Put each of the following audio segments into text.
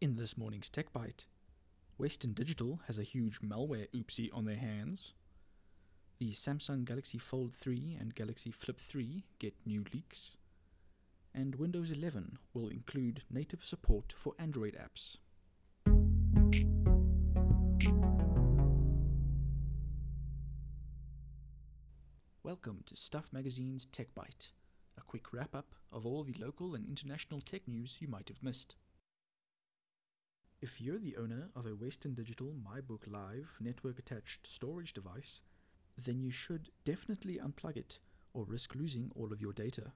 In this morning's Tech Bite, Western Digital has a huge malware oopsie on their hands. The Samsung Galaxy Fold 3 and Galaxy Flip 3 get new leaks. And Windows 11 will include native support for Android apps. Welcome to Stuff Magazine's Tech Bite, a quick wrap up of all the local and international tech news you might have missed. If you're the owner of a Western Digital MyBook Live network attached storage device, then you should definitely unplug it or risk losing all of your data.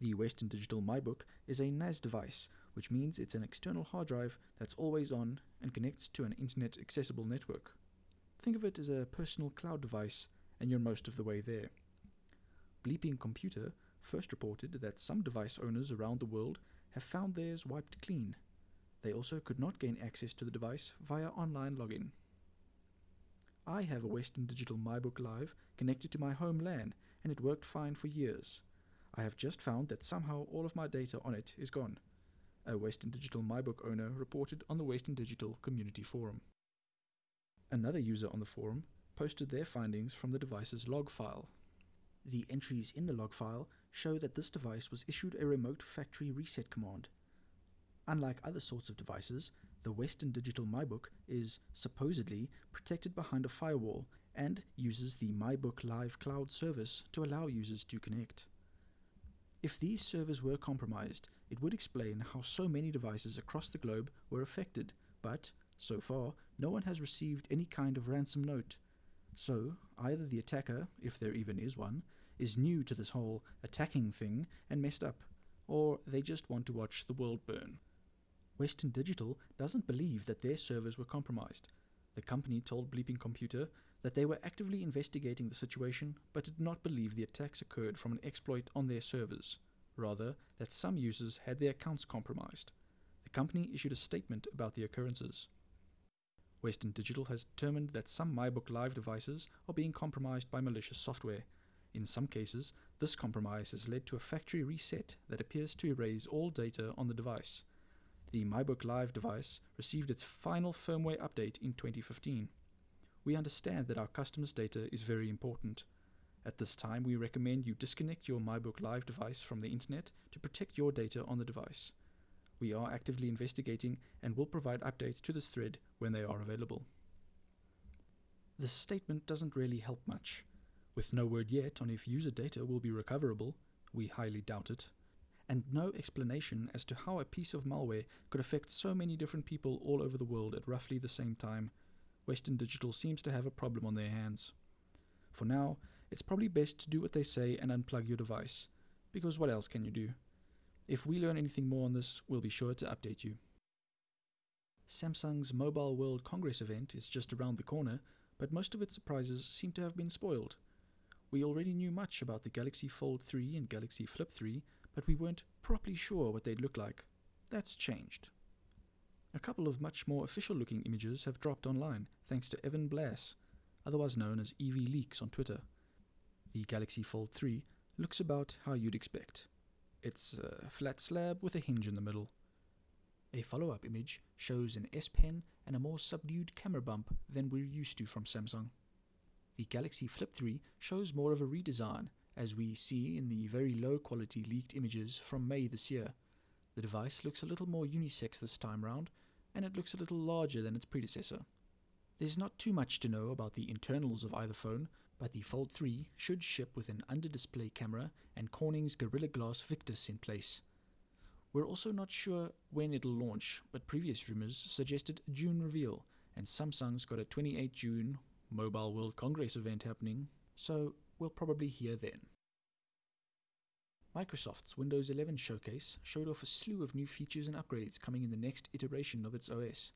The Western Digital MyBook is a NAS device, which means it's an external hard drive that's always on and connects to an internet accessible network. Think of it as a personal cloud device, and you're most of the way there. Bleeping Computer first reported that some device owners around the world have found theirs wiped clean they also could not gain access to the device via online login. I have a Western Digital MyBook Live connected to my home LAN, and it worked fine for years. I have just found that somehow all of my data on it is gone. A Western Digital MyBook owner reported on the Western Digital Community Forum. Another user on the forum posted their findings from the device's log file. The entries in the log file show that this device was issued a remote factory reset command Unlike other sorts of devices, the Western Digital MyBook is supposedly protected behind a firewall and uses the MyBook Live cloud service to allow users to connect. If these servers were compromised, it would explain how so many devices across the globe were affected, but, so far, no one has received any kind of ransom note. So, either the attacker, if there even is one, is new to this whole attacking thing and messed up, or they just want to watch the world burn. Western Digital doesn't believe that their servers were compromised. The company told Bleeping Computer that they were actively investigating the situation but did not believe the attacks occurred from an exploit on their servers, rather, that some users had their accounts compromised. The company issued a statement about the occurrences. Western Digital has determined that some MyBook Live devices are being compromised by malicious software. In some cases, this compromise has led to a factory reset that appears to erase all data on the device the MyBook Live device received its final firmware update in 2015. We understand that our customers' data is very important. At this time, we recommend you disconnect your MyBook Live device from the internet to protect your data on the device. We are actively investigating and will provide updates to this thread when they are available. This statement doesn't really help much. With no word yet on if user data will be recoverable, we highly doubt it and no explanation as to how a piece of malware could affect so many different people all over the world at roughly the same time, Western Digital seems to have a problem on their hands. For now, it's probably best to do what they say and unplug your device, because what else can you do? If we learn anything more on this, we'll be sure to update you. Samsung's Mobile World Congress event is just around the corner, but most of its surprises seem to have been spoiled. We already knew much about the Galaxy Fold 3 and Galaxy Flip 3, but we weren't properly sure what they'd look like. That's changed. A couple of much more official looking images have dropped online thanks to Evan Blass, otherwise known as EV Leaks on Twitter. The Galaxy Fold 3 looks about how you'd expect. It's a flat slab with a hinge in the middle. A follow up image shows an S Pen and a more subdued camera bump than we're used to from Samsung. The Galaxy Flip 3 shows more of a redesign as we see in the very low quality leaked images from May this year. The device looks a little more unisex this time round, and it looks a little larger than its predecessor. There's not too much to know about the internals of either phone, but the Fold 3 should ship with an under display camera and Corning's Gorilla Glass Victus in place. We're also not sure when it'll launch, but previous rumors suggested a June reveal, and Samsung's got a 28 June Mobile World Congress event happening, so we'll probably hear then. Microsoft's Windows 11 showcase showed off a slew of new features and upgrades coming in the next iteration of its OS,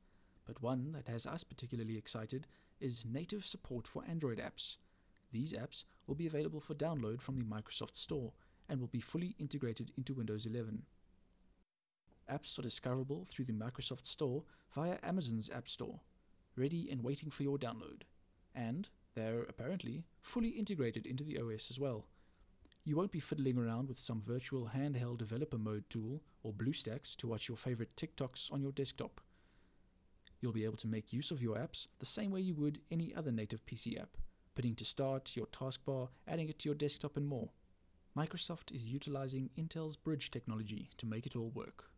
but one that has us particularly excited is native support for Android apps. These apps will be available for download from the Microsoft Store and will be fully integrated into Windows 11. Apps are discoverable through the Microsoft Store via Amazon's App Store, ready and waiting for your download. And they're apparently fully integrated into the OS as well. You won't be fiddling around with some virtual handheld developer mode tool or BlueStacks to watch your favorite TikToks on your desktop. You'll be able to make use of your apps the same way you would any other native PC app, putting to start, your taskbar, adding it to your desktop, and more. Microsoft is utilizing Intel's bridge technology to make it all work.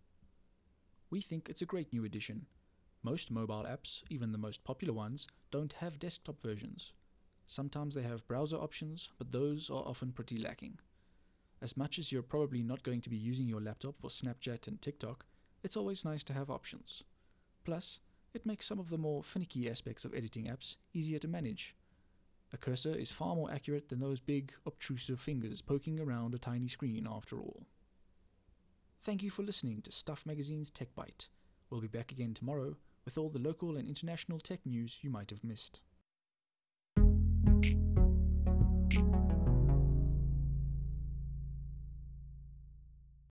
We think it's a great new addition. Most mobile apps, even the most popular ones, don't have desktop versions. Sometimes they have browser options, but those are often pretty lacking. As much as you're probably not going to be using your laptop for Snapchat and TikTok, it's always nice to have options. Plus, it makes some of the more finicky aspects of editing apps easier to manage. A cursor is far more accurate than those big, obtrusive fingers poking around a tiny screen after all. Thank you for listening to Stuff Magazine's Tech Bite. We'll be back again tomorrow with all the local and international tech news you might have missed.